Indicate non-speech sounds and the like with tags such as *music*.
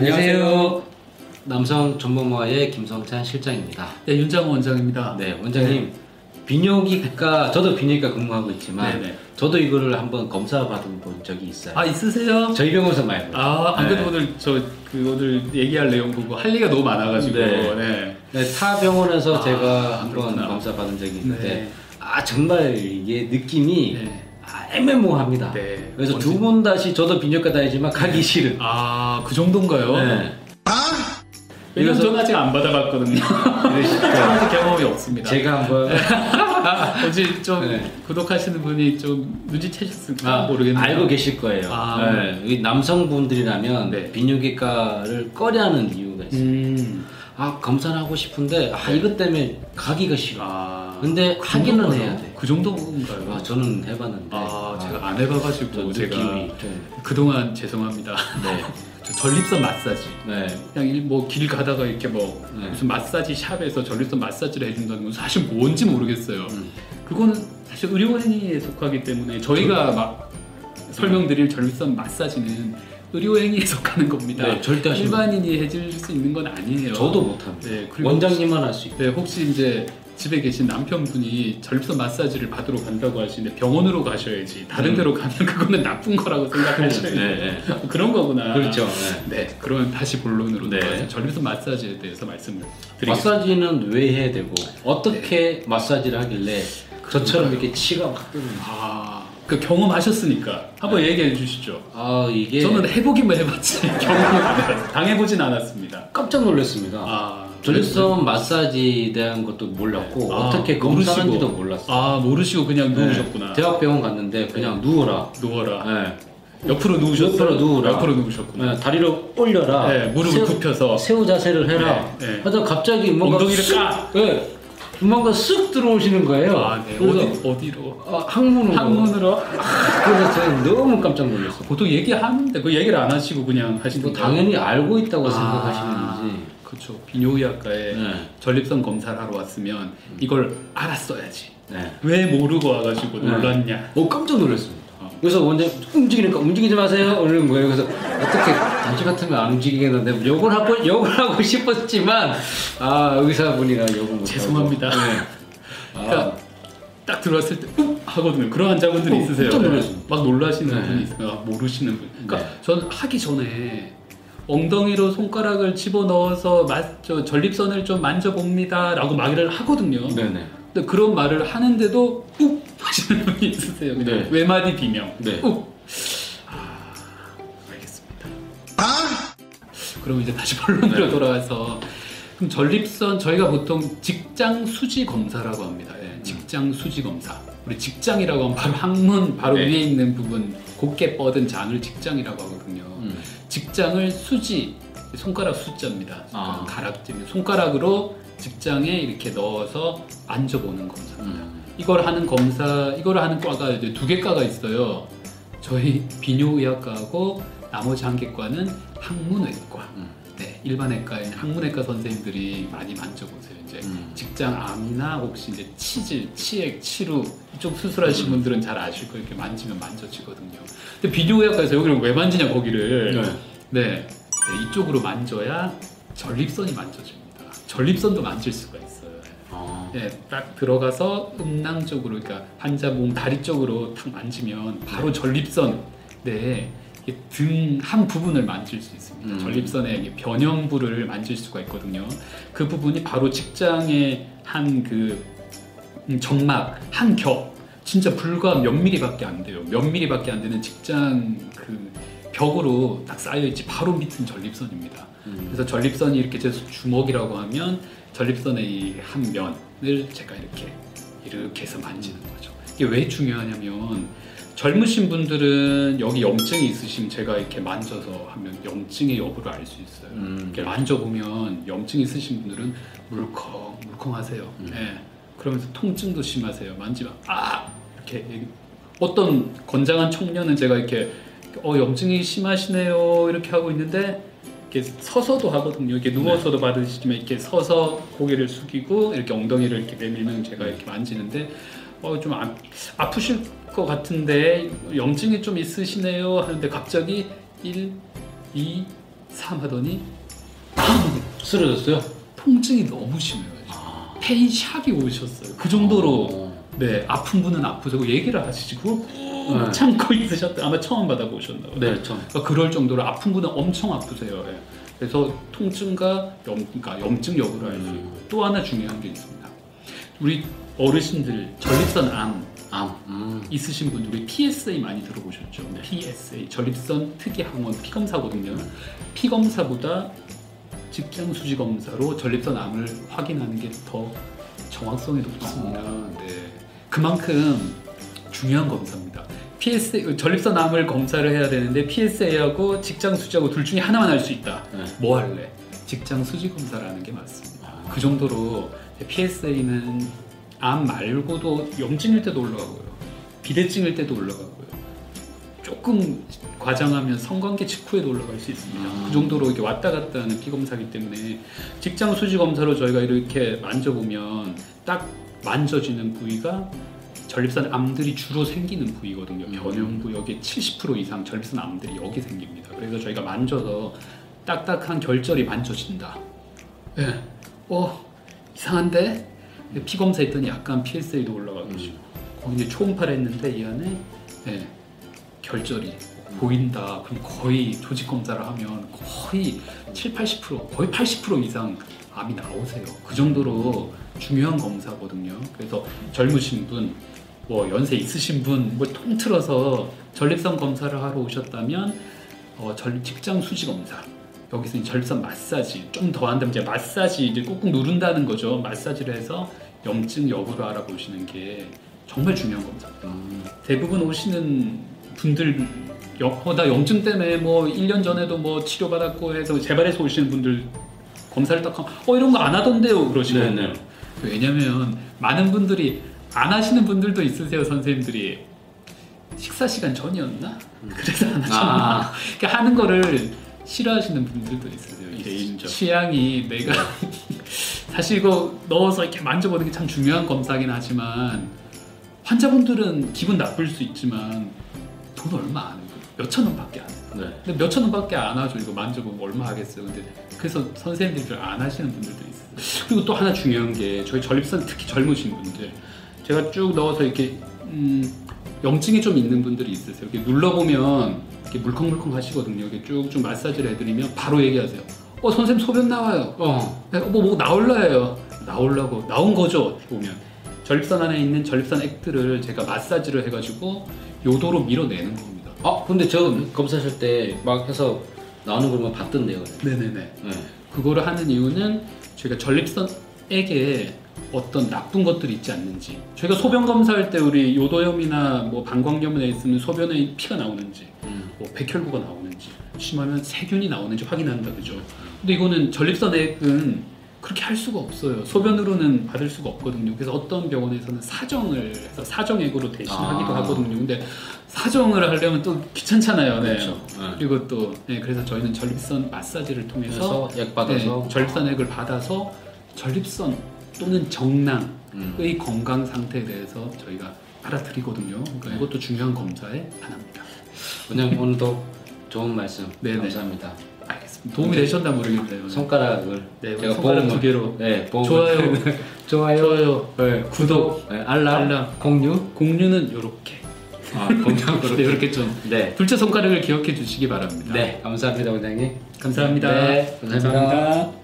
안녕하세요. 남성 전문의의 김성찬 실장입니다. 네, 윤장호 원장입니다. 네, 원장님. 비뇨기과 저도 비뇨기과 근무하고 있지만 네네. 저도 이거를 한번 검사 받은 본 적이 있어요. 아 있으세요? 저희 병원에서 말고. 아, 안 그래도 네. 오늘 저그 오늘 얘기할 내용 보고 할 얘기가 너무 많아가지고. 네. 네. 네, 타 병원에서 아, 제가 한번. 검사 받은 적이 있는데 네. 아 정말 이게 느낌이 네. 아, 애매모호합니다. 네. 그래서 언제- 두번 다시 저도 비뇨기과 다니지만 가기 싫은. 아, 그 정도인가요? 네. 왜냐면 그래서- 저는 아직 안 받아봤거든요. *laughs* 저는 *laughs* 경험이 없습니다. 제가 한번 *laughs* 어제 좀 네. 구독하시는 분이 좀 눈치채셨을까 아, 모르겠네요. 알고 계실 거예요. 아. 네, 이 남성분들이라면 네. 비뇨기과를 꺼려하는 이유가 있어요. 음. 아 검사를 하고 싶은데 아 이것 때문에 가기가 싫어. 아. 근데 그 하기는 정도인가요? 해야 돼. 그 정도인가요? 아, 저는 해봤는데 아, 아, 제가 안 해봐가지고 저 제가 느낌이 좀 그동안 죄송합니다. 네. *laughs* 저 전립선 마사지. 네. 그냥 뭐 길 가다가 이렇게 뭐 네. 무슨 마사지 샵에서 전립선 마사지를 해준다는 건 사실 뭔지 모르겠어요. 음. 그거는 사실 의료행위에 속하기 때문에 저희가 막 설명드릴 전립선 마사지는 의료행위에 속하는 겁니다. 네, 절대 일반인이 해줄 수 있는 건 아니에요. 저도 못합니다. 네, 원장님만 할 수 있고. 네, 혹시 이제 집에 계신 남편분이 전립선 마사지를 받으러 간다고 하시는데 병원으로 가셔야지 다른 음. 데로 가면 그거는 나쁜 거라고 생각하셔야지 네, 네. *laughs* 그런 거구나. 그렇죠. 네. 네, 그러면 다시 본론으로 네. 전립선 마사지에 대해서 말씀을 드리겠습니다. 마사지는 왜 해야 되고 어떻게 마사지를 하길래 저처럼 이렇게 치가 막 뜨는 아, 그 경험하셨으니까 한번 얘기해 주시죠. 아 이게 저는 해보기만 해봤지 경험을 안 해봤어요. 당해보진 않았습니다. 깜짝 놀랐습니다. 아, 전립선 마사지에 대한 것도 몰랐고 아, 어떻게. 검사하는지도 몰랐어요. 아 모르시고 그냥 네. 누우셨구나. 대학병원 갔는데 그냥 누워라. 누워라. 네. 옆으로 누우셨어요. 옆으로 누우라. 옆으로 누우셨구나. 네, 다리를 올려라. 네, 무릎을 굽혀서 새우 자세를 해라. 네, 네. 하다 갑자기 뭔가 엉덩이를 쑥- 까. 네. 뭔가 쓱 들어오시는 거예요. 아, 네. 어디 어디로? 아, 항문으로. 항문으로. 그래서 제가 너무 깜짝 놀랐어요. 보통 얘기하는데 그 얘기를 안 하시고 그냥 하시는 뭐 당연히 알고 있다고 생각하시는지. 아, 그렇죠. 비뇨기학과에 네. 전립선 검사를 하러 왔으면 이걸 알았어야지. 네. 왜 모르고 와가지고 네. 놀랐냐? 어 깜짝 놀랐습니다. 어. 그래서 원장 움직이니까 움직이지 마세요 이러는 거예요. 그래서 어떻게 단지 같으면 안 움직이겠는데 욕을 하고 욕을 하고 *laughs* 싶었지만 아 의사분이라 욕을 못 죄송합니다. 네. *laughs* 그러니까 아, 딱 들어왔을 때 욱 하거든요. 그런 환자분들이 어, 있으세요. 막 놀라시는 네. 분이 있어요. 막 모르시는 분. 그러니까 네. 전 하기 전에 엉덩이로 손가락을 집어 넣어서 저 전립선을 좀 만져봅니다 라고 말을 하거든요. 네네. 근데 그런 말을 하는데도 욱 하시는 분이 있으세요. 네. 외마디 비명. 네. 욱. 그럼 이제 다시 본론으로 네. 돌아와서 그럼 전립선 저희가 보통 직장 수지 검사라고 합니다. 예, 직장 수지 검사. 우리 직장이라고 하면 바로 항문 바로 네. 위에 있는 부분 곱게 뻗은 장을 직장이라고 하거든요. 음. 직장을 수지 손가락 숫자입니다. 아. 가락지 손가락으로 직장에 이렇게 넣어서 만져보는 검사입니다. 음. 이걸 하는 검사, 이걸 하는 과가 이제 두 개 과가 있어요. 저희 비뇨의학과하고 나머지 한 개 과는 항문외과. 음. 네, 일반외과에는 항문외과 선생님들이 많이 만져보세요. 이제 음. 직장 암이나 혹시 이제 치질, 치액, 치루 이쪽 수술하신 음. 분들은 잘 아실 거예요. 이렇게 만지면 만져지거든요. 근데 비뇨의학과에서 여기를 왜 만지냐 거기를. 네. 네. 네, 이쪽으로 만져야 전립선이 만져집니다. 전립선도 만질 수가 있어요. 아. 네, 딱 들어가서 음낭 쪽으로, 그러니까 환자 몸 다리 쪽으로 탁 만지면 바로 전립선 내 등 한 부분을 만질 수 있습니다. 음. 전립선의 변형부를 만질 수가 있거든요. 그 부분이 바로 직장의 한그 음, 정막 한 겹, 진짜 불과 몇 미리밖에 안 돼요. 몇 미리밖에 안 되는 직장 그 벽으로 딱 쌓여 있지 바로 밑은 전립선입니다. 음. 그래서 전립선이 이렇게 제 주먹이라고 하면 전립선의 이 한 면을 제가 이렇게 이렇게 해서 만지는 거죠. 이게 왜 중요하냐면 젊으신 분들은 여기 염증이 있으시면 제가 이렇게 만져서 하면 염증의 여부를 알 수 있어요. 음. 이렇게 만져보면 염증 있으신 분들은 물컹 물컹하세요. 음. 예. 그러면서 통증도 심하세요. 만지면 아 이렇게 어떤 건장한 청년은 제가 이렇게 어 염증이 심하시네요 이렇게 하고 있는데 이렇게 서서도 하거든요. 이렇게 누워서도 받으시지만 이렇게 서서 고개를 숙이고 이렇게 엉덩이를 이렇게 내밀면 제가 이렇게 만지는데 어좀 아프실 것 같은데 염증이 좀 있으시네요 하는데 갑자기 1, 2, 3 하더니 팡! 쓰러졌어요? 통증이 너무 심해요. 아. 페인샵이 오셨어요. 그 정도로 어. 네 아픈 분은 아프다고 얘기를 그걸 꾹 네. 참고 있으셨다. 아마 처음 받아보셨나 봐요. 네, 저. 그러니까 그럴 정도로 아픈 분은 엄청 아프세요. 예. 그래서 통증과 염, 그러니까 염증 여부를 알 수 있고 또 하나 중요한 게 있습니다. 우리 어르신들 전립선 암 암. 음. 있으신 분들 우리 PSA 많이 들어보셨죠? 네. PSA 전립선 특이 항원 피검사거든요. 피검사보다 직장 수지 검사로 전립선 암을 확인하는 게 더 정확성이 높습니다. 아. 네. 그만큼 중요한 검사입니다. PSA 전립선 암을 검사를 해야 되는데 PSA하고 직장 수지하고 둘 중에 하나만 할 수 있다. 네. 뭐 할래? 직장 수지 검사라는 게 맞습니다. 아. 그 정도로 PSA는 암 말고도 염증일 때도 올라가고요. 비대증일 때도 올라가고요. 조금 과장하면 성관계 직후에도 올라갈 수 있습니다. 음. 그 정도로 이렇게 왔다 갔다 하는 피검사기 때문에 직장 수지 검사로 저희가 이렇게 만져보면 딱 만져지는 부위가 전립선 암들이 주로 생기는 부위거든요. 음. 변형구역의 70% 이상 전립선 암들이 여기 생깁니다. 그래서 저희가 만져서 딱딱한 결절이 만져진다. 예. 어 이상한데 피 검사했더니 약간 PSA도 올라가고 있고 거기 이제 초음파를 했는데 이 안에 예, 결절이 보인다. 그럼 거의 조직 검사를 하면 거의 7, 80% 거의 80% 이상 암이 나오세요. 그 정도로 중요한 검사거든요. 그래서 젊으신 분, 뭐 연세 있으신 분, 뭐 통틀어서 전립선 검사를 하러 오셨다면 어, 전 직장 수지 검사. 여기서 전립선 마사지 좀 더 한다면 이제 마사지 이제 꾹꾹 누른다는 거죠. 마사지를 해서 염증 여부를 알아보시는 게 정말 중요한 검사입니다. 음. 대부분 오시는 분들 여- 어, 나 염증 때문에 뭐 1년 전에도 뭐 치료받았고 해서 재발해서 오시는 분들 검사를 딱 하면 어 이런 거 안 하던데요 그러시거든요. 네네. 왜냐면 많은 분들이 안 하시는 분들도 있으세요 선생님들이 식사 시간 전이었나? 그래서 안 하셨나? 아. 그러니까 하는 거를 싫어하시는 분들도 있으세요. 이 개인적. 취향이 내가 *laughs* 사실 이거 넣어서 이렇게 만져보는 게 참 중요한 검사긴 하지만 환자분들은 기분 나쁠 수 있지만 돈 얼마 안 해요. 몇천 원밖에 안 해요. 네. 근데 몇천 원밖에 안 하죠. 이거 만져보면 얼마 하겠어요. 근데 그래서 선생님들이 안 하시는 분들도 있어요. 그리고 또 하나 중요한 게 저희 전립선 특히 젊으신 분들 제가 쭉 넣어서 이렇게 음, 염증이 좀 있는 분들이 있으세요. 이렇게 눌러보면 이렇게 물컹물컹 하시거든요. 이렇게 쭉쭉 마사지를 해드리면 바로 얘기하세요. 어 선생님 소변 나와요. 어. 네, 뭐, 뭐 나올라 해요. 나오려고 나온 거죠. 어떻게 보면 전립선 안에 있는 전립선 액들을 제가 마사지를 해가지고 요도로 밀어내는 겁니다. 아, 근데 저 검사하실 때 막 해서 나오는 걸만 봤던데요. 네네네. 네. 그거를 하는 이유는 저희가 전립선에게 어떤 나쁜 것들이 있지 않는지 저희가 소변 검사할 때 우리 요도염이나 뭐 방광염에 있으면 소변에 피가 나오는지 음. 뭐 백혈구가 나오는지 심하면 세균이 나오는지 확인한다 그죠 근데 이거는 전립선액은 그렇게 할 수가 없어요 소변으로는 받을 수가 없거든요 그래서 어떤 병원에서는 사정을 해서 사정액으로 대신하기도 아. 하거든요 근데 사정을 하려면 또 귀찮잖아요 네. 그렇죠. 네. 그리고 또 네, 그래서 저희는 전립선 마사지를 통해서 약 받아서 네, 전립선액을 받아서 전립선 또는 정낭의 음. 건강 상태에 대해서 저희가 알아드리거든요. 그러니까 네. 이것도 중요한 검사의 하나입니다. 원장님 오늘도 좋은 말씀 네네. 감사합니다. 도움이 되셨나 모르겠네요. 손가락을 네, 제가 손가락 두 개로 네, 좋아요, *laughs* 좋아요, 좋아요, 네, 구독, 네, 알람, 알람. 공유, 공유는 이렇게 아, 공유 네, *laughs* 이렇게 좀 네, 둘째 손가락을 기억해 주시기 바랍니다. 네, 감사합니다, 원장님. 감사합니다. 네, 감사합니다. 감사합니다.